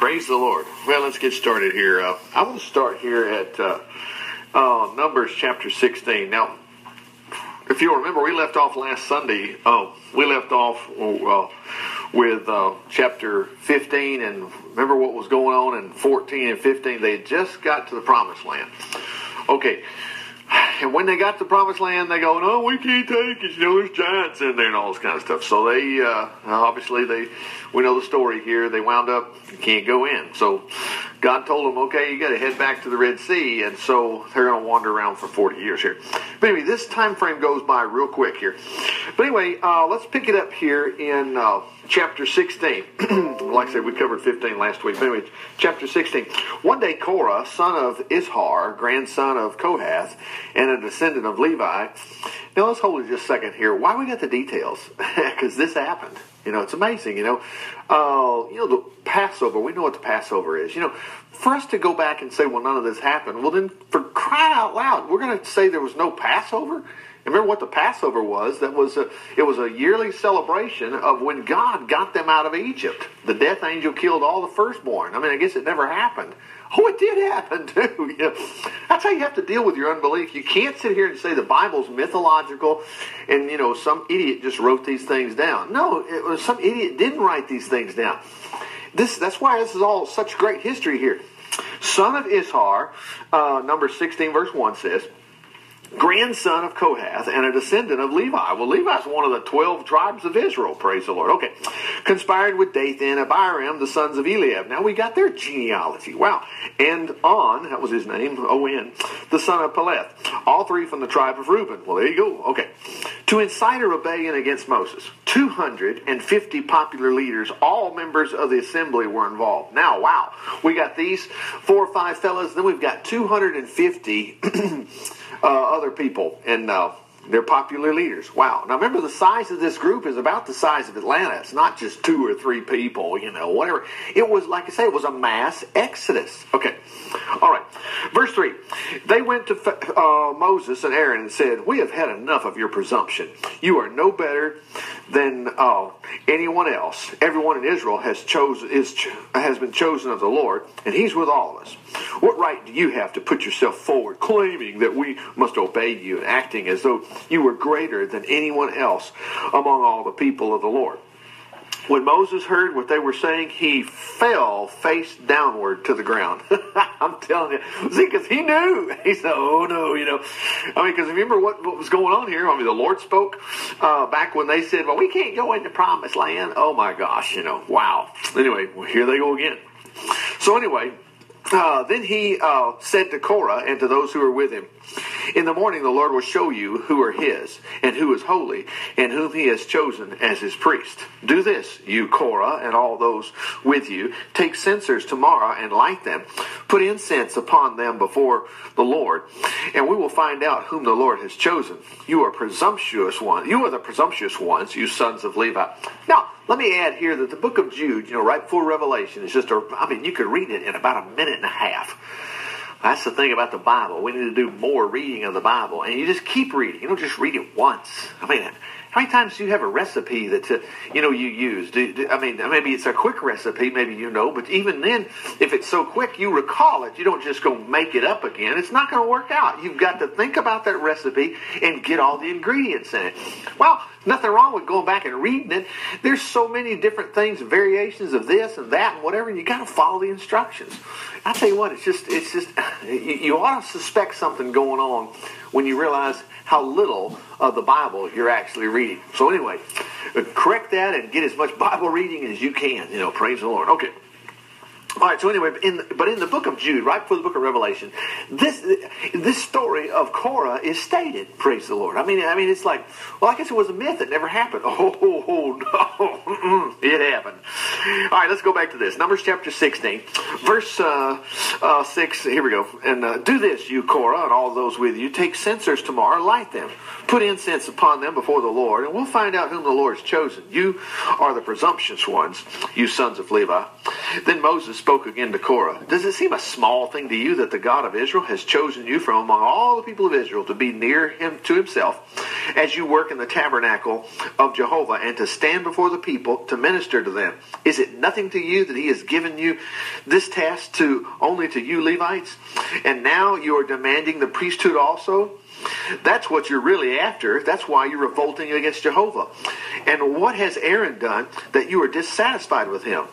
Praise the Lord. Well, let's get started here. Uh, I want to start here at uh, uh, Numbers chapter 16. Now, if you'll remember, we left off last Sunday. Uh, we left off uh, with uh, chapter 15, and remember what was going on in 14 and 15? They just got to the promised land. Okay. And when they got to the promised land, they go, no, we can't take it. You know, there's giants in there and all this kind of stuff. So they, uh, obviously, they, we know the story here. They wound up, can't go in. So God told them, okay, you got to head back to the Red Sea. And so they're going to wander around for 40 years here. But anyway, this time frame goes by real quick here. But anyway, uh, let's pick it up here in uh, chapter 16. like I said, we covered 15 last week. Anyway, chapter 16. One day, Korah, son of Izhar, grandson of Kohath, and a descendant of Levi. Now, let's hold it just a second here. Why we got the details? Because this happened. You know, it's amazing. You know, uh, you know the Passover. We know what the Passover is. You know, for us to go back and say, "Well, none of this happened." Well, then, for crying out loud, we're going to say there was no Passover. Remember what the Passover was? That was a, it was a yearly celebration of when God got them out of Egypt. The death angel killed all the firstborn. I mean, I guess it never happened. Oh, it did happen too. Know, that's how you have to deal with your unbelief. You can't sit here and say the Bible's mythological, and you know some idiot just wrote these things down. No, it was some idiot didn't write these things down. This that's why this is all such great history here. Son of Izhar, uh, number sixteen, verse one says grandson of Kohath and a descendant of Levi. Well, Levi's one of the 12 tribes of Israel, praise the Lord. Okay. Conspired with Dathan, and Abiram, the sons of Eliab. Now we got their genealogy. Wow. And On, that was his name, O-N, the son of Peleth. All three from the tribe of Reuben. Well, there you go. Okay. To incite a rebellion against Moses. 250 popular leaders, all members of the assembly were involved. Now, wow. We got these four or five fellas, then we've got 250 uh, other people, and uh, they're popular leaders. Wow. Now remember, the size of this group is about the size of Atlanta. It's not just two or three people, you know, whatever. It was, like I say, it was a mass exodus. Okay. All right. Verse 3. They went to uh, Moses and Aaron and said, We have had enough of your presumption. You are no better than uh, anyone else. Everyone in Israel has chosen is has been chosen of the Lord, and He's with all of us. What right do you have to put yourself forward, claiming that we must obey you and acting as though you were greater than anyone else among all the people of the Lord? When Moses heard what they were saying, he fell face downward to the ground. I'm telling you. See, because he knew. He said, oh no, you know. I mean, because remember what, what was going on here? I mean, the Lord spoke uh, back when they said, well, we can't go into promised land. Oh my gosh, you know, wow. Anyway, well, here they go again. So anyway, uh, then he uh, said to Korah and to those who were with him, In the morning the Lord will show you who are his, and who is holy, and whom he has chosen as his priest. Do this, you Korah, and all those with you. Take censers tomorrow and light them. Put incense upon them before the Lord, and we will find out whom the Lord has chosen. You are presumptuous ones. You are the presumptuous ones, you sons of Levi. Now, let me add here that the book of Jude, you know, right before Revelation, is just a, I mean, you could read it in about a minute and a half. That's the thing about the Bible. We need to do more reading of the Bible. And you just keep reading. You don't just read it once. I mean, how many times do you have a recipe that uh, you know you use? Do, do, I mean, maybe it's a quick recipe, maybe you know, but even then, if it's so quick, you recall it. You don't just go make it up again. It's not going to work out. You've got to think about that recipe and get all the ingredients in it. Well, nothing wrong with going back and reading it. There's so many different things, variations of this and that and whatever, and you got to follow the instructions. I tell you what, it's just, it's just, you, you ought to suspect something going on when you realize how little of the Bible you're actually reading. So anyway, correct that and get as much Bible reading as you can. You know, praise the Lord. Okay. All right. So anyway, in, but in the book of Jude, right before the book of Revelation, this this story of Korah is stated. Praise the Lord. I mean, I mean, it's like, well, I guess it was a myth. that never happened. Oh, oh, oh no, it happened. All right. Let's go back to this. Numbers chapter sixteen, verse uh, uh, six. Here we go. And uh, do this, you Korah, and all those with you. Take censers tomorrow, light them, put incense upon them before the Lord, and we'll find out whom the Lord has chosen. You are the presumptuous ones, you sons of Levi. Then Moses spoke again to Korah, Does it seem a small thing to you that the God of Israel has chosen you from among all the people of Israel to be near him to himself as you work in the tabernacle of Jehovah and to stand before the people to minister to them? Is it nothing to you that he has given you this task to only to you Levites? And now you are demanding the priesthood also? That's what you're really after. That's why you're revolting against Jehovah. And what has Aaron done that you are dissatisfied with him?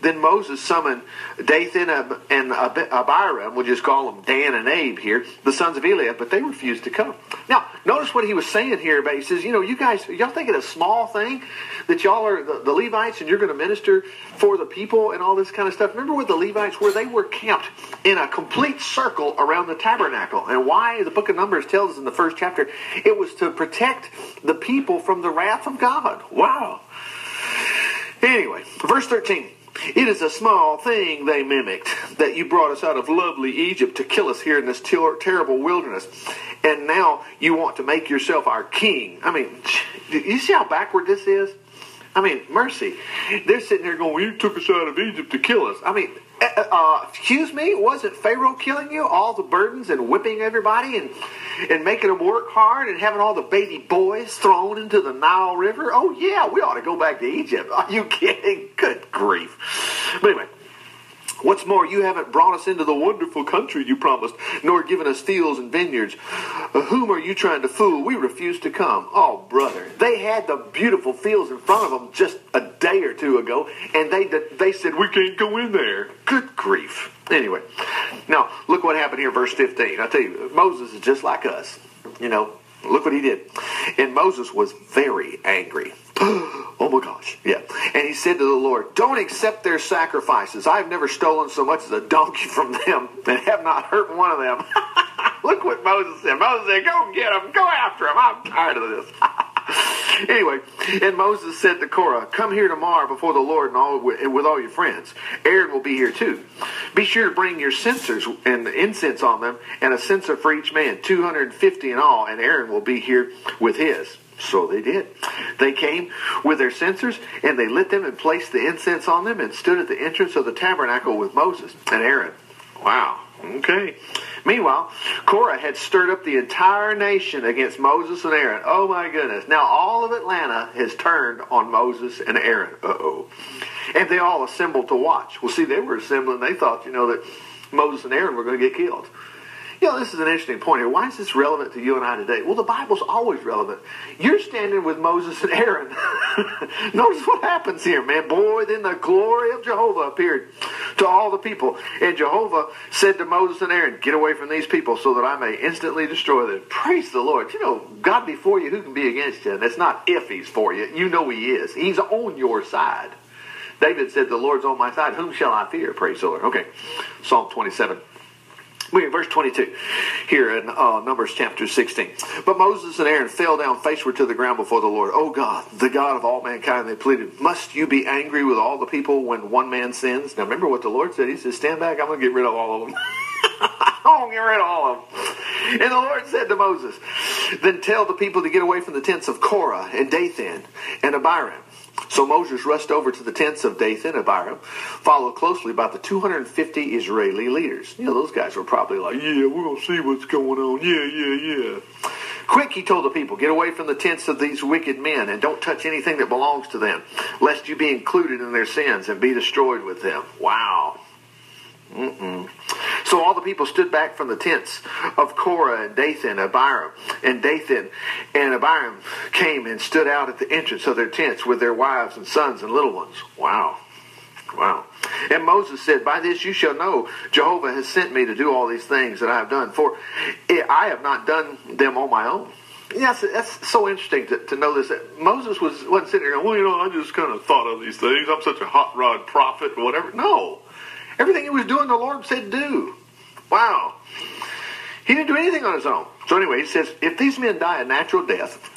Then Moses summoned Dathan and Abiram, we'll just call them Dan and Abe here, the sons of Eliab, but they refused to come. Now, notice what he was saying here, but he says, you know, you guys, y'all think it a small thing that y'all are the, the Levites and you're going to minister for the people and all this kind of stuff. Remember with the Levites where they were camped in a complete circle around the tabernacle. And why the book of Numbers tells us in the first chapter, it was to protect the people from the wrath of God. Wow. Anyway, verse 13. It is a small thing they mimicked that you brought us out of lovely Egypt to kill us here in this ter- terrible wilderness. And now you want to make yourself our king. I mean, you see how backward this is? I mean, mercy. They're sitting there going, well, you took us out of Egypt to kill us. I mean, uh, uh, uh, excuse me, wasn't Pharaoh killing you? All the burdens and whipping everybody and, and making them work hard and having all the baby boys thrown into the Nile River? Oh, yeah, we ought to go back to Egypt. Are you kidding? Good grief. But anyway, What's more, you haven't brought us into the wonderful country you promised, nor given us fields and vineyards. Uh, whom are you trying to fool? We refuse to come. Oh, brother. They had the beautiful fields in front of them just a day or two ago, and they, they said, we can't go in there. Good grief. Anyway, now look what happened here, verse 15. I tell you, Moses is just like us. You know, look what he did. And Moses was very angry. oh my gosh. Yeah. And he said to the Lord, Don't accept their sacrifices. I've never stolen so much as a donkey from them and have not hurt one of them. Look what Moses said. Moses said, Go get them. Go after them. I'm tired of this. anyway, and Moses said to Korah, Come here tomorrow before the Lord and all, with all your friends. Aaron will be here too. Be sure to bring your censers and incense on them, and a censer for each man, 250 in all, and Aaron will be here with his. So they did. They came with their censers and they lit them and placed the incense on them and stood at the entrance of the tabernacle with Moses and Aaron. Wow. Okay. Meanwhile, Korah had stirred up the entire nation against Moses and Aaron. Oh my goodness. Now all of Atlanta has turned on Moses and Aaron. Uh oh. And they all assembled to watch. Well, see, they were assembling. They thought, you know, that Moses and Aaron were going to get killed. You know, this is an interesting point here. Why is this relevant to you and I today? Well, the Bible's always relevant. You're standing with Moses and Aaron. Notice what happens here, man. Boy, then the glory of Jehovah appeared to all the people. And Jehovah said to Moses and Aaron, Get away from these people so that I may instantly destroy them. Praise the Lord. You know, God before you, who can be against you? And it's not if he's for you. You know he is. He's on your side. David said, The Lord's on my side. Whom shall I fear? Praise the Lord. Okay. Psalm 27. Look at verse 22 here in uh, Numbers chapter 16. But Moses and Aaron fell down faceward to the ground before the Lord. Oh God, the God of all mankind, they pleaded, Must you be angry with all the people when one man sins? Now remember what the Lord said. He said, Stand back, I'm going to get rid of all of them. I'm going to get rid of all of them. And the Lord said to Moses, Then tell the people to get away from the tents of Korah and Dathan and Abiram so Moses rushed over to the tents of Dathan and Abiram, followed closely by the 250 Israeli leaders. You know, those guys were probably like, yeah, we're going to see what's going on. Yeah, yeah, yeah. Quick, he told the people, get away from the tents of these wicked men and don't touch anything that belongs to them, lest you be included in their sins and be destroyed with them. Wow. Mm-mm. So all the people stood back from the tents of Korah and Dathan, and Abiram, and Dathan and Abiram came and stood out at the entrance of their tents with their wives and sons and little ones. Wow. Wow. And Moses said, By this you shall know Jehovah has sent me to do all these things that I have done, for I have not done them on my own. Yes, that's so interesting to, to know this. Moses was, wasn't sitting there going, well, you know, I just kind of thought of these things. I'm such a hot rod prophet or whatever. No. Everything he was doing, the Lord said do. Wow. He didn't do anything on his own. So anyway, he says, if these men die a natural death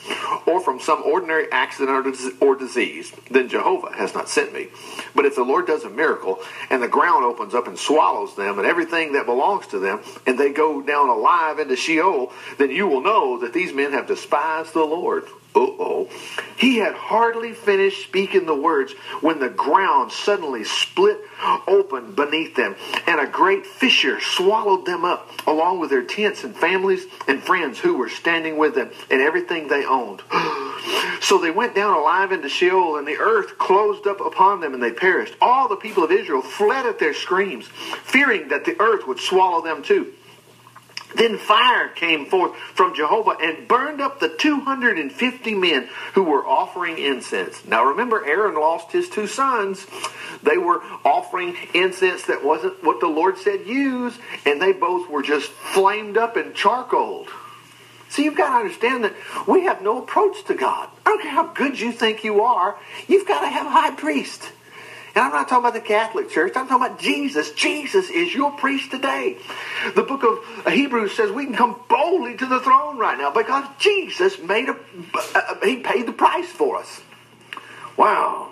or from some ordinary accident or disease, then Jehovah has not sent me. But if the Lord does a miracle and the ground opens up and swallows them and everything that belongs to them, and they go down alive into Sheol, then you will know that these men have despised the Lord. Uh-oh. He had hardly finished speaking the words when the ground suddenly split open beneath them, and a great fissure swallowed them up, along with their tents and families and friends who were standing with them, and everything they owned. so they went down alive into Sheol, and the earth closed up upon them, and they perished. All the people of Israel fled at their screams, fearing that the earth would swallow them too. Then fire came forth from Jehovah and burned up the 250 men who were offering incense. Now remember, Aaron lost his two sons. They were offering incense that wasn't what the Lord said use, and they both were just flamed up and charcoaled. So you've got to understand that we have no approach to God. I don't care how good you think you are, you've got to have a high priest. I'm not talking about the Catholic Church. I'm talking about Jesus. Jesus is your priest today. The book of Hebrews says we can come boldly to the throne right now because Jesus made a, uh, he paid the price for us. Wow.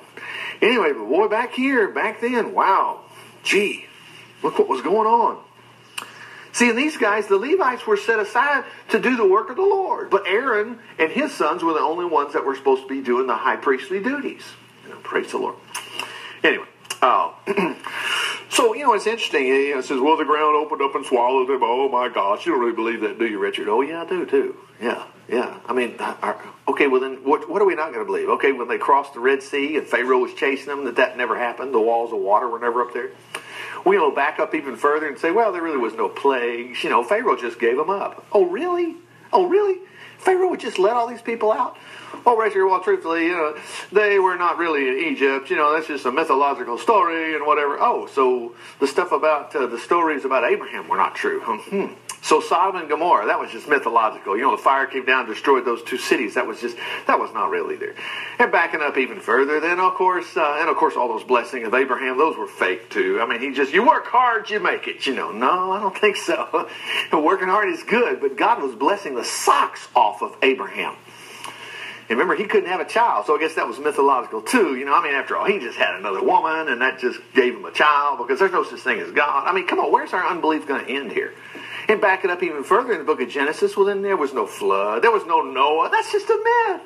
Anyway, but boy, back here, back then, wow. Gee, look what was going on. See, in these guys, the Levites were set aside to do the work of the Lord. But Aaron and his sons were the only ones that were supposed to be doing the high priestly duties. You know, praise the Lord. Anyway, uh, so you know it's interesting. You know, it says, "Well, the ground opened up and swallowed them." Oh my gosh, you don't really believe that, do you, Richard? Oh yeah, I do too. Yeah, yeah. I mean, okay. Well, then what? What are we not going to believe? Okay, when they crossed the Red Sea and Pharaoh was chasing them, that that never happened. The walls of water were never up there. We will back up even further and say, well, there really was no plagues. You know, Pharaoh just gave them up. Oh really? Oh really? Pharaoh would just let all these people out? Oh, Richard, well, truthfully, you know, they were not really in Egypt. You know, that's just a mythological story and whatever. Oh, so the stuff about uh, the stories about Abraham were not true. Hmm. So Sodom and Gomorrah, that was just mythological. You know, the fire came down, destroyed those two cities. That was just, that was not really there. And backing up even further, then of course, uh, and of course, all those blessings of Abraham, those were fake too. I mean, he just, you work hard, you make it. You know, no, I don't think so. Working hard is good, but God was blessing the socks off of Abraham. And remember, he couldn't have a child, so I guess that was mythological too. You know, I mean, after all, he just had another woman, and that just gave him a child because there's no such thing as God. I mean, come on, where's our unbelief going to end here? And back it up even further in the book of Genesis, well, then there was no flood, there was no Noah. That's just a myth.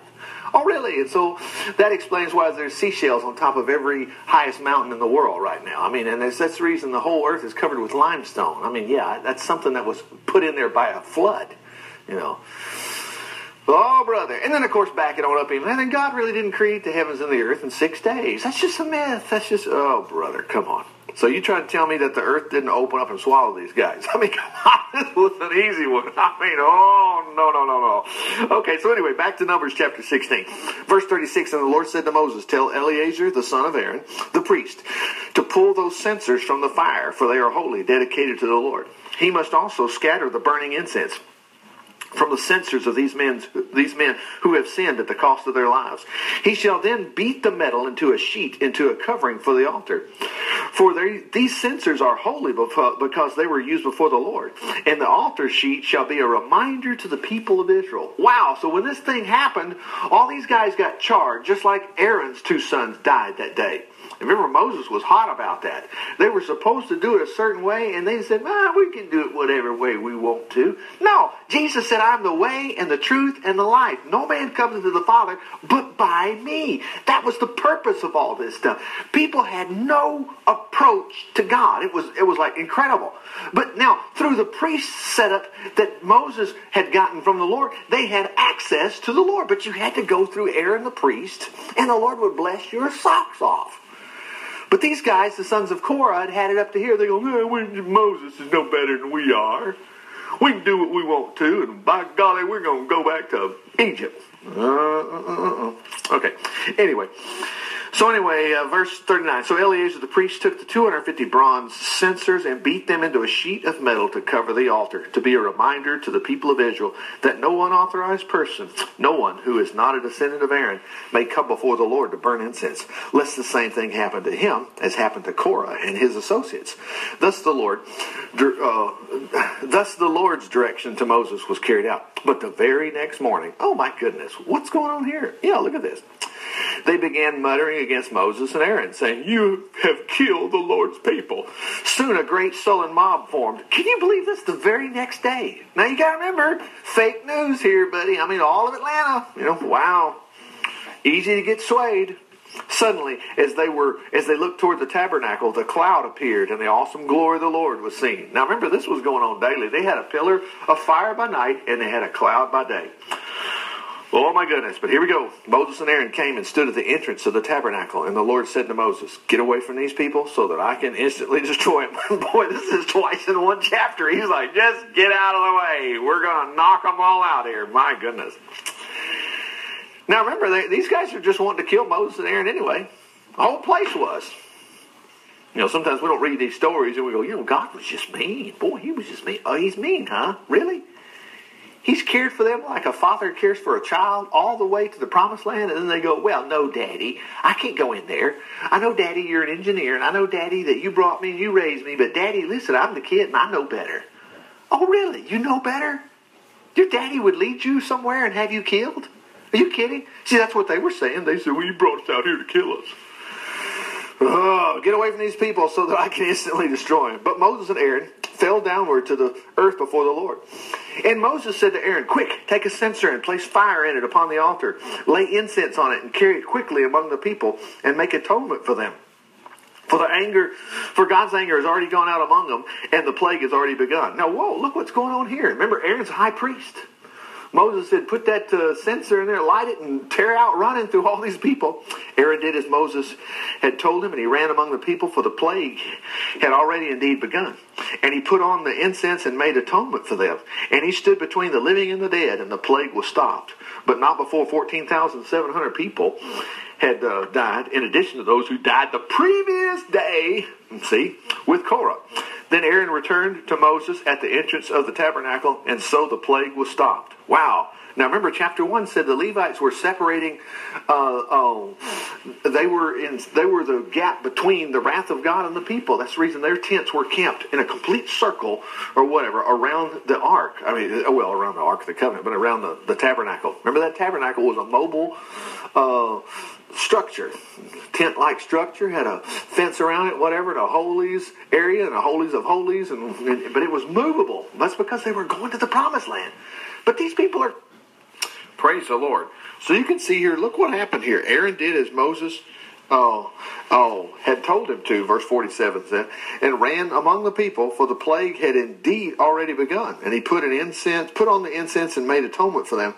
Oh, really? And so that explains why there's seashells on top of every highest mountain in the world right now. I mean, and that's the reason the whole earth is covered with limestone. I mean, yeah, that's something that was put in there by a flood, you know. Oh, brother. And then, of course, back it on up even. And then God really didn't create the heavens and the earth in six days. That's just a myth. That's just, oh, brother, come on. So you trying to tell me that the earth didn't open up and swallow these guys? I mean, come on, this was an easy one. I mean, oh, no, no, no, no. Okay, so anyway, back to Numbers chapter 16. Verse 36, And the Lord said to Moses, Tell Eleazar, the son of Aaron, the priest, to pull those censers from the fire, for they are holy, dedicated to the Lord. He must also scatter the burning incense from the censers of these men, these men who have sinned at the cost of their lives. He shall then beat the metal into a sheet, into a covering for the altar. For they, these censers are holy because they were used before the Lord. And the altar sheet shall be a reminder to the people of Israel. Wow, so when this thing happened, all these guys got charged, just like Aaron's two sons died that day. Remember, Moses was hot about that. They were supposed to do it a certain way, and they said, ah, we can do it whatever way we want to. No, Jesus said, I'm the way and the truth and the life. No man comes into the Father but by me. That was the purpose of all this stuff. People had no approach to God. It was, it was like incredible. But now, through the priest setup that Moses had gotten from the Lord, they had access to the Lord. But you had to go through Aaron the priest, and the Lord would bless your socks off. But these guys, the sons of Korah, had had it up to here. They go, yeah, Moses is no better than we are. We can do what we want to, and by golly, we're going to go back to Egypt. Uh, uh, uh, uh, okay. Anyway, so anyway, uh, verse 39. So Eleazar the priest took the 250 bronze censers and beat them into a sheet of metal to cover the altar, to be a reminder to the people of Israel that no unauthorized person, no one who is not a descendant of Aaron, may come before the Lord to burn incense, lest the same thing happen to him as happened to Korah and his associates. Thus the Lord, uh, thus the Lord's direction to Moses was carried out. But the very next morning, oh my goodness, what's going on here? Yeah, look at this. They began muttering against Moses and Aaron, saying, You have killed the Lord's people. Soon a great sullen mob formed. Can you believe this? The very next day. Now you got to remember, fake news here, buddy. I mean, all of Atlanta. You know, wow. Easy to get swayed. Suddenly, as they were as they looked toward the tabernacle, the cloud appeared, and the awesome glory of the Lord was seen. Now remember, this was going on daily. They had a pillar of fire by night, and they had a cloud by day. Oh my goodness, but here we go. Moses and Aaron came and stood at the entrance of the tabernacle, and the Lord said to Moses, Get away from these people so that I can instantly destroy them. Boy, this is twice in one chapter. He's like, Just get out of the way. We're going to knock them all out here. My goodness. Now remember, they, these guys are just wanting to kill Moses and Aaron anyway. The whole place was. You know, sometimes we don't read these stories and we go, you know, God was just mean. Boy, he was just mean. Oh, he's mean, huh? Really? He's cared for them like a father cares for a child all the way to the promised land, and then they go, Well, no, Daddy, I can't go in there. I know, Daddy, you're an engineer, and I know, Daddy, that you brought me and you raised me, but Daddy, listen, I'm the kid and I know better. Oh, really? You know better? Your daddy would lead you somewhere and have you killed? Are you kidding? See, that's what they were saying. They said, Well, you brought us out here to kill us. Oh, get away from these people so that I can instantly destroy them. But Moses and Aaron fell downward to the earth before the Lord. And Moses said to Aaron, Quick, take a censer and place fire in it upon the altar. Lay incense on it and carry it quickly among the people and make atonement for them. For the anger, for God's anger has already gone out among them, and the plague has already begun. Now, whoa, look what's going on here. Remember, Aaron's high priest. Moses said, put that uh, censer in there, light it, and tear out running through all these people. Aaron did as Moses had told him, and he ran among the people, for the plague had already indeed begun. And he put on the incense and made atonement for them. And he stood between the living and the dead, and the plague was stopped. But not before 14,700 people had uh, died, in addition to those who died the previous day, see, with Korah. Then Aaron returned to Moses at the entrance of the tabernacle, and so the plague was stopped. Wow. Now remember, chapter one said the Levites were separating. Uh, uh, they were in. They were the gap between the wrath of God and the people. That's the reason their tents were camped in a complete circle or whatever around the ark. I mean, uh, well, around the ark of the covenant, but around the, the tabernacle. Remember that tabernacle was a mobile. Uh, structure, tent like structure, had a fence around it, whatever, and a holies area and a holies of holies, and, and, but it was movable. That's because they were going to the promised land. But these people are, praise the Lord. So you can see here, look what happened here. Aaron did as Moses oh, oh, had told him to, verse 47 said, and ran among the people, for the plague had indeed already begun. And he put an incense, put on the incense and made atonement for them.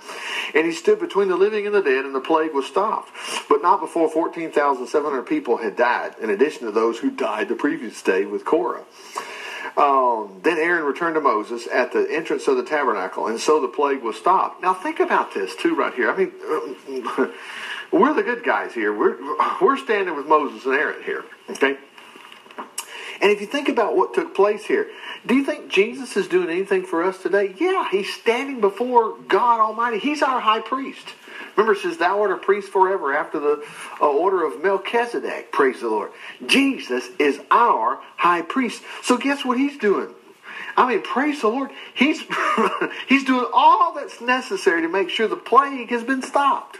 And he stood between the living and the dead, and the plague was stopped. But not before 14,700 people had died, in addition to those who died the previous day with Korah. Um, then Aaron returned to Moses at the entrance of the tabernacle, and so the plague was stopped. Now think about this too, right here. I mean, we're the good guys here. We're we're standing with Moses and Aaron here. Okay. And if you think about what took place here, do you think Jesus is doing anything for us today? Yeah, he's standing before God Almighty. He's our high priest. Remember, it says, Thou art a priest forever after the uh, order of Melchizedek. Praise the Lord. Jesus is our high priest. So, guess what he's doing? I mean, praise the Lord. He's, he's doing all that's necessary to make sure the plague has been stopped.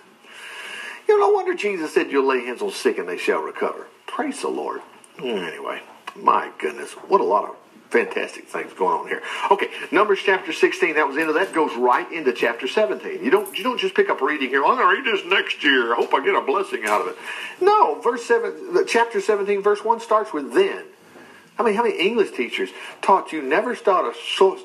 You know, no wonder Jesus said, You'll lay hands on sick and they shall recover. Praise the Lord. Anyway, my goodness, what a lot of fantastic things going on here. Okay, Numbers chapter 16, that was the end of that, goes right into chapter 17. You don't you don't just pick up reading here, I'm going to read this next year. I hope I get a blessing out of it. No, verse 7, chapter 17, verse 1 starts with then. I mean, how many English teachers taught you never start a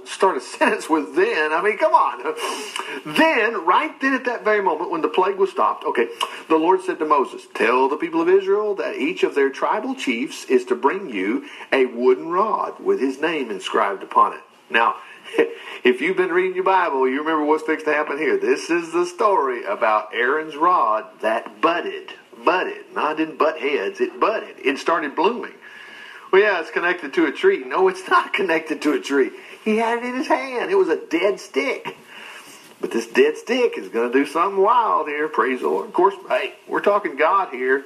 start a sentence with then? I mean, come on. Then, right then at that very moment when the plague was stopped, okay, the Lord said to Moses, Tell the people of Israel that each of their tribal chiefs is to bring you a wooden rod with his name inscribed upon it. Now, if you've been reading your Bible, you remember what's fixed to happen here. This is the story about Aaron's rod that budded. Budded. Not didn't butt heads, it budded. It started blooming. Well, yeah, it's connected to a tree. No, it's not connected to a tree. He had it in his hand. It was a dead stick. But this dead stick is going to do something wild here. Praise the Lord. Of course, hey, we're talking God here.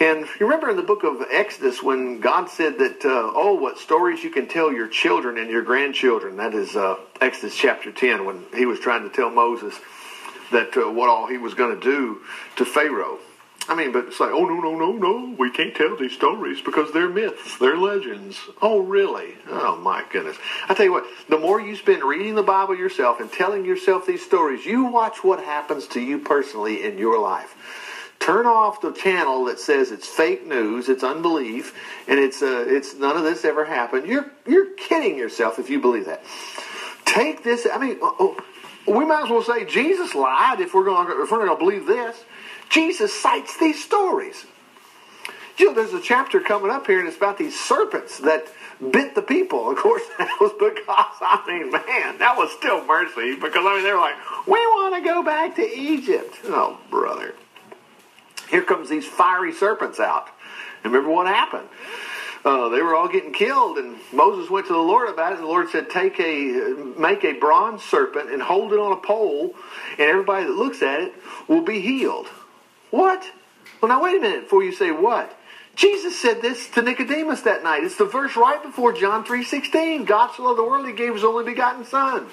And you remember in the book of Exodus when God said that, uh, oh, what stories you can tell your children and your grandchildren. That is uh, Exodus chapter 10 when he was trying to tell Moses that uh, what all he was going to do to Pharaoh. I mean, but it's like, oh no, no, no, no, we can't tell these stories because they're myths, they're legends. Oh, really? Oh my goodness! I tell you what, the more you spend reading the Bible yourself and telling yourself these stories, you watch what happens to you personally in your life. Turn off the channel that says it's fake news, it's unbelief, and it's uh, it's none of this ever happened. You're you're kidding yourself if you believe that. Take this. I mean, oh, we might as well say Jesus lied if we're going if we're going to believe this. Jesus cites these stories. You know, there's a chapter coming up here, and it's about these serpents that bit the people. Of course, that was because, I mean, man, that was still mercy because, I mean, they're like, we want to go back to Egypt. Oh, brother. Here comes these fiery serpents out. Remember what happened? Uh, they were all getting killed, and Moses went to the Lord about it. And the Lord said, "Take a, make a bronze serpent and hold it on a pole, and everybody that looks at it will be healed." What? Well, now wait a minute before you say what. Jesus said this to Nicodemus that night. It's the verse right before John 3.16. God so loved the world, he gave his only begotten Son.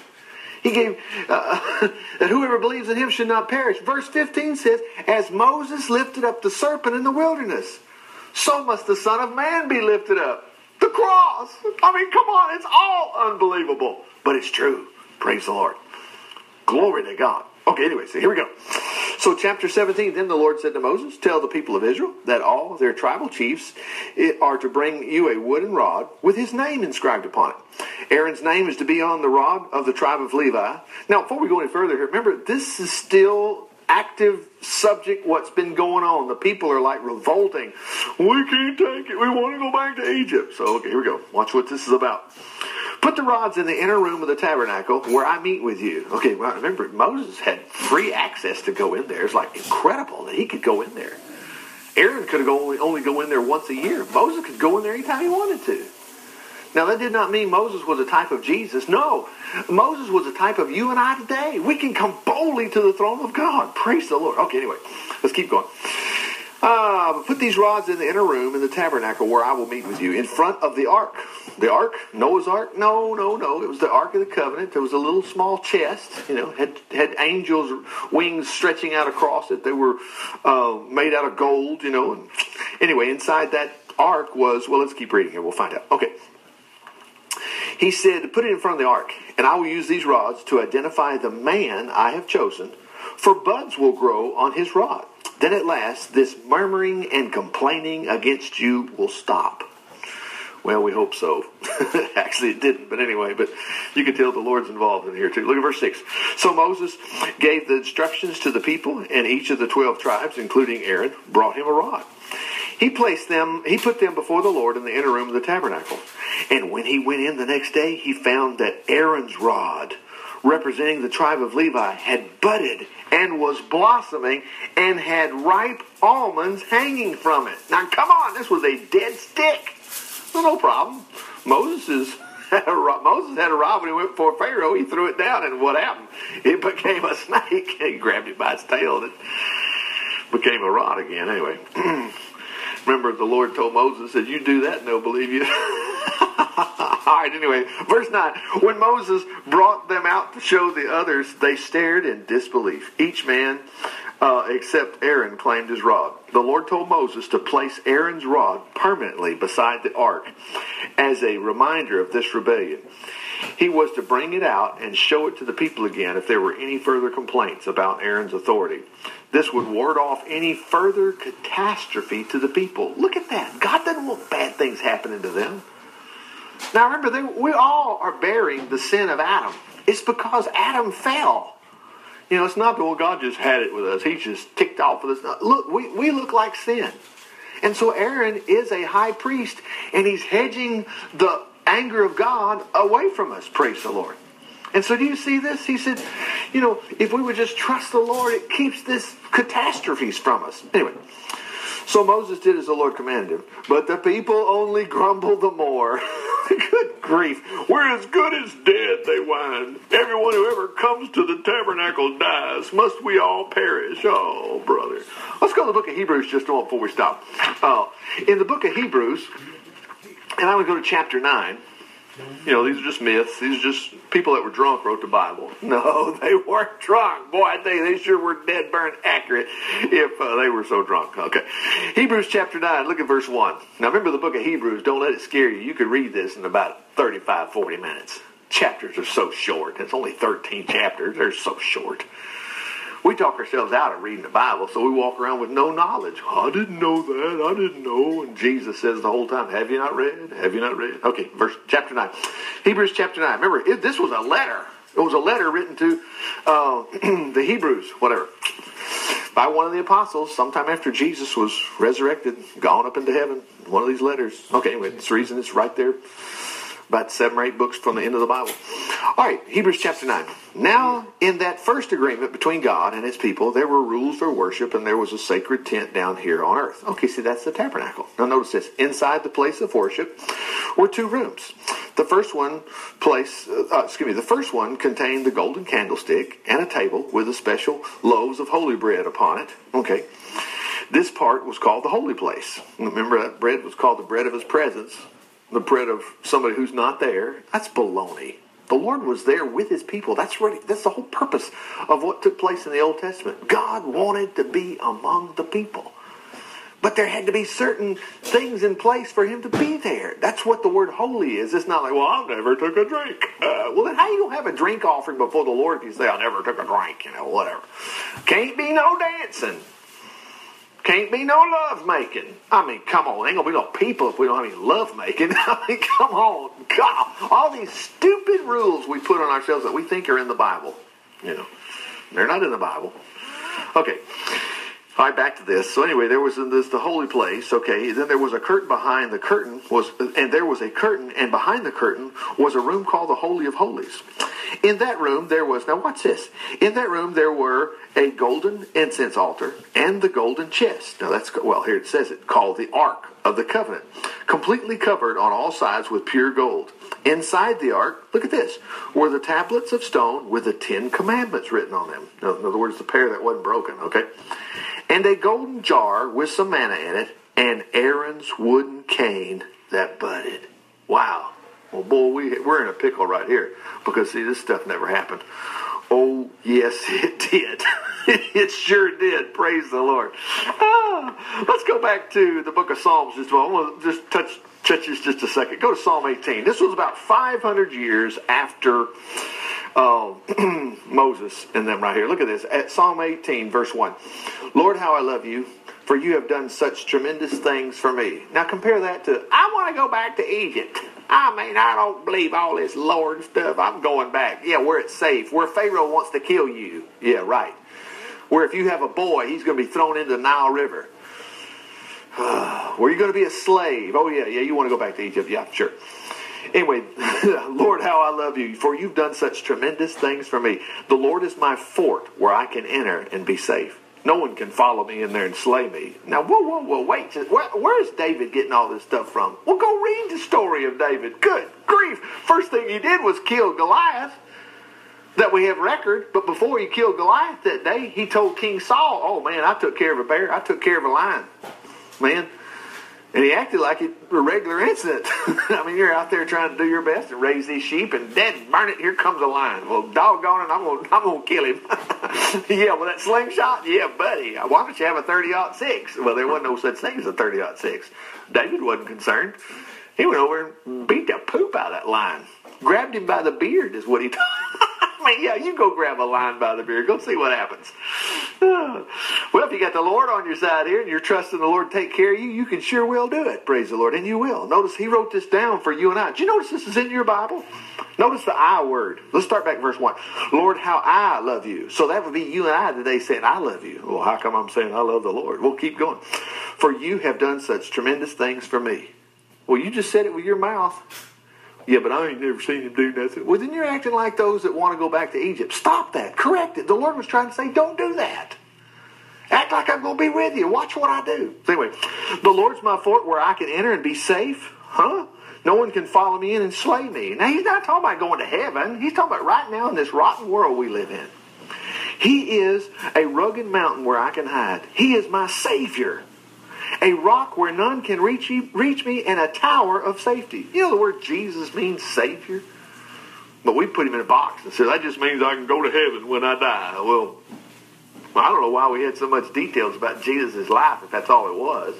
He gave, uh, that whoever believes in him should not perish. Verse 15 says, As Moses lifted up the serpent in the wilderness, so must the Son of Man be lifted up. The cross. I mean, come on, it's all unbelievable. But it's true. Praise the Lord. Glory to God. Okay, anyway, so here we go. So, chapter 17, then the Lord said to Moses, Tell the people of Israel that all their tribal chiefs eh, are to bring you a wooden rod with his name inscribed upon it. Aaron's name is to be on the rod of the tribe of Levi. Now, before we go any further here, remember, this is still active subject what's been going on the people are like revolting we can't take it we want to go back to egypt so okay here we go watch what this is about Put the rods in the inner room of the tabernacle where I meet with you. Okay, well, remember, Moses had free access to go in there. It's like incredible that he could go in there. Aaron could only, only go in there once a year. Moses could go in there anytime he wanted to. Now, that did not mean Moses was a type of Jesus. No, Moses was a type of you and I today. We can come boldly to the throne of God. Praise the Lord. Okay, anyway, let's keep going. Uh, put these rods in the inner room in the tabernacle where I will meet with you in front of the ark. The ark, Noah's ark? No, no, no. It was the ark of the covenant. There was a little small chest, you know, had had angels' wings stretching out across it. They were uh, made out of gold, you know. And anyway, inside that ark was well. Let's keep reading here. We'll find out. Okay. He said, "Put it in front of the ark, and I will use these rods to identify the man I have chosen, for buds will grow on his rod." Then at last, this murmuring and complaining against you will stop. Well, we hope so. Actually, it didn't, but anyway, but you can tell the Lord's involved in here too. Look at verse 6. So Moses gave the instructions to the people, and each of the 12 tribes, including Aaron, brought him a rod. He placed them, he put them before the Lord in the inner room of the tabernacle. And when he went in the next day, he found that Aaron's rod, representing the tribe of Levi, had budded and was blossoming and had ripe almonds hanging from it. Now, come on, this was a dead stick. Well, no problem. Moses had a rod, Moses had a rod when he went before Pharaoh. He threw it down, and what happened? It became a snake. He grabbed it by its tail, and it became a rod again. Anyway, remember the Lord told Moses, "Said you do that, and they'll believe you." All right, anyway, verse 9. When Moses brought them out to show the others, they stared in disbelief. Each man uh, except Aaron claimed his rod. The Lord told Moses to place Aaron's rod permanently beside the ark as a reminder of this rebellion. He was to bring it out and show it to the people again if there were any further complaints about Aaron's authority. This would ward off any further catastrophe to the people. Look at that. God doesn't want bad things happening to them. Now remember, they, we all are bearing the sin of Adam. It's because Adam fell. You know, it's not that, well, God just had it with us. He's just ticked off with us. Look, we, we look like sin. And so Aaron is a high priest, and he's hedging the anger of God away from us, praise the Lord. And so do you see this? He said, you know, if we would just trust the Lord, it keeps this catastrophes from us. Anyway, so Moses did as the Lord commanded him, but the people only grumbled the more. good grief. We're as good as dead, they whined. Everyone who ever comes to the tabernacle dies. Must we all perish? Oh, brother. Let's go to the book of Hebrews just moment before we stop. Uh, in the book of Hebrews, and going to go to chapter 9. You know, these are just myths. These are just people that were drunk wrote the Bible. No, they weren't drunk. Boy, I you, they sure were dead burn accurate if uh, they were so drunk. Okay. Hebrews chapter 9, look at verse 1. Now remember the book of Hebrews, don't let it scare you. You could read this in about 35, 40 minutes. Chapters are so short. It's only 13 chapters. They're so short we talk ourselves out of reading the Bible, so we walk around with no knowledge. I didn't know that. I didn't know. And Jesus says the whole time, "Have you not read? Have you not read?" Okay, verse chapter nine, Hebrews chapter nine. Remember, it, this was a letter. It was a letter written to uh, the Hebrews, whatever, by one of the apostles. Sometime after Jesus was resurrected, gone up into heaven. One of these letters. Okay, anyway, this reason it's right there about seven or eight books from the end of the Bible. All right, Hebrews chapter 9. Now, in that first agreement between God and his people, there were rules for worship and there was a sacred tent down here on earth. Okay, see, that's the tabernacle. Now, notice this. Inside the place of worship were two rooms. The first one place, uh, excuse me, the first one contained the golden candlestick and a table with a special loaves of holy bread upon it. Okay. This part was called the holy place. Remember that bread was called the bread of his presence the bread of somebody who's not there. That's baloney. The Lord was there with his people. That's what, that's the whole purpose of what took place in the Old Testament. God wanted to be among the people. But there had to be certain things in place for him to be there. That's what the word holy is. It's not like, well, I never took a drink. Uh, well, then how you to have a drink offering before the Lord if you say, I never took a drink, you know, whatever. Can't be no dancing. Can't be no love making. I mean, come on. Ain't gonna be no people if we don't have any love making. I mean, come on. God. All these stupid rules we put on ourselves that we think are in the Bible. You know, they're not in the Bible. Okay. All right, back to this. So anyway, there was in this the holy place. Okay, then there was a curtain behind the curtain was, and there was a curtain, and behind the curtain was a room called the Holy of Holies. In that room there was now watch this. In that room there were a golden incense altar and the golden chest. Now that's well here it says it called the Ark of the Covenant, completely covered on all sides with pure gold. Inside the ark, look at this, were the tablets of stone with the Ten Commandments written on them. In other words, the pair that wasn't broken. Okay and a golden jar with some manna in it, and Aaron's wooden cane that budded. Wow. Well, boy, we, we're in a pickle right here because, see, this stuff never happened. Oh, yes, it did. it sure did. Praise the Lord. Ah, let's go back to the book of Psalms just a moment. Just touch, touch just a second. Go to Psalm 18. This was about 500 years after uh, Moses and them right here. Look at this. At Psalm 18, verse 1. Lord, how I love you, for you have done such tremendous things for me. Now compare that to, I want to go back to Egypt. I mean, I don't believe all this Lord stuff. I'm going back. Yeah, where it's safe. Where Pharaoh wants to kill you. Yeah, right. Where if you have a boy, he's going to be thrown into the Nile River. Where you're going to be a slave. Oh, yeah, yeah, you want to go back to Egypt. Yeah, sure. Anyway, Lord, how I love you, for you've done such tremendous things for me. The Lord is my fort where I can enter and be safe. No one can follow me in there and slay me. Now, whoa, whoa, whoa, wait. Where, where's David getting all this stuff from? Well, go read the story of David. Good grief. First thing he did was kill Goliath that we have record. But before he killed Goliath that day, he told King Saul, oh, man, I took care of a bear. I took care of a lion. Man, and he acted like it was a regular incident. I mean, you're out there trying to do your best and raise these sheep, and dead burn it, here comes a lion. Well, doggone it, I'm gonna, I'm gonna kill him. yeah, well, that slingshot? Yeah, buddy. Why don't you have a 30 6? Well, there wasn't no such thing as a 30 6. David wasn't concerned. He went over and beat the poop out of that lion. Grabbed him by the beard, is what he did. I mean, yeah, you go grab a lion by the beard. Go see what happens. Oh. Well, if you got the Lord on your side here and you're trusting the Lord to take care of you, you can sure will do it. Praise the Lord. And you will. Notice he wrote this down for you and I. Did you notice this is in your Bible? Notice the I word. Let's start back verse 1. Lord, how I love you. So that would be you and I today saying, I love you. Well, how come I'm saying I love the Lord? We'll keep going. For you have done such tremendous things for me. Well, you just said it with your mouth. Yeah, but I ain't never seen him do nothing. Well, then you're acting like those that want to go back to Egypt. Stop that. Correct it. The Lord was trying to say, don't do that. Act like I'm going to be with you. Watch what I do. Anyway, the Lord's my fort where I can enter and be safe. Huh? No one can follow me in and slay me. Now, he's not talking about going to heaven. He's talking about right now in this rotten world we live in. He is a rugged mountain where I can hide. He is my Savior. a rock where none can reach, reach me, and a tower of safety. You know the word Jesus means Savior? But we put him in a box and said, that just means I can go to heaven when I die. Well, I don't know why we had so much details about Jesus' life if that's all it was.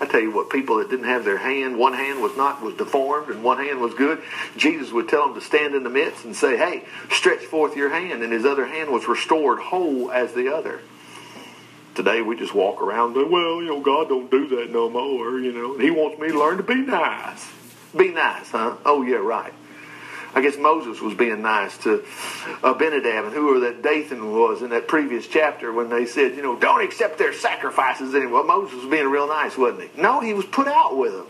I tell you what, people that didn't have their hand, one hand was not was deformed and one hand was good. Jesus would tell them to stand in the midst and say, "Hey, stretch forth your hand," and his other hand was restored whole as the other. Today we just walk around and well, you know, God don't do that no more. You know, He wants me to learn to be nice. Be nice, huh? Oh yeah, right. I guess Moses was being nice to Abinadab and whoever that Dathan was in that previous chapter when they said, you know, don't accept their sacrifices anymore. Moses was being real nice, wasn't he? No, he was put out with them.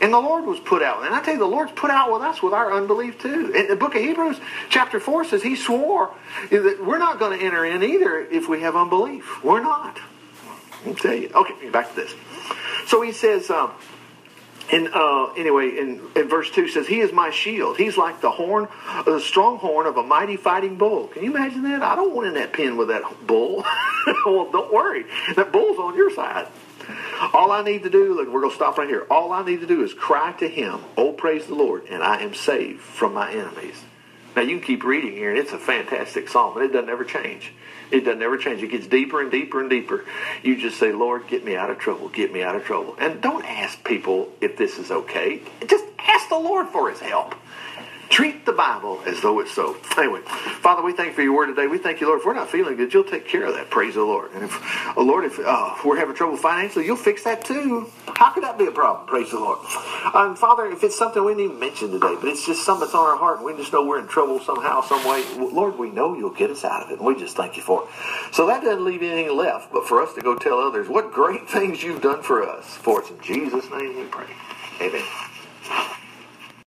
And the Lord was put out. And I tell you, the Lord's put out with us with our unbelief too. In the book of Hebrews, chapter 4 says he swore that we're not going to enter in either if we have unbelief. We're not. I'll tell you. Okay, back to this. So he says, um, and uh, anyway, in, in verse 2 says, He is my shield. He's like the horn, the strong horn of a mighty fighting bull. Can you imagine that? I don't want in that pen with that bull. well, don't worry. That bull's on your side. All I need to do, look, we're going to stop right here. All I need to do is cry to Him, Oh, praise the Lord, and I am saved from my enemies. Now, you can keep reading here, and it's a fantastic psalm, and it doesn't ever change. It doesn't ever change. It gets deeper and deeper and deeper. You just say, Lord, get me out of trouble. Get me out of trouble. And don't ask people if this is okay. Just ask the Lord for his help. Treat the Bible as though it's so. Anyway, Father, we thank you for your word today. We thank you, Lord. If we're not feeling good, you'll take care of that. Praise the Lord. And if, oh Lord, if uh, we're having trouble financially, you'll fix that too. How could that be a problem? Praise the Lord. And Father, if it's something we didn't even mention today, but it's just something that's on our heart and we just know we're in trouble somehow, some way, Lord, we know you'll get us out of it. And we just thank you for it. So that doesn't leave anything left but for us to go tell others what great things you've done for us. For it's in Jesus' name we pray. Amen.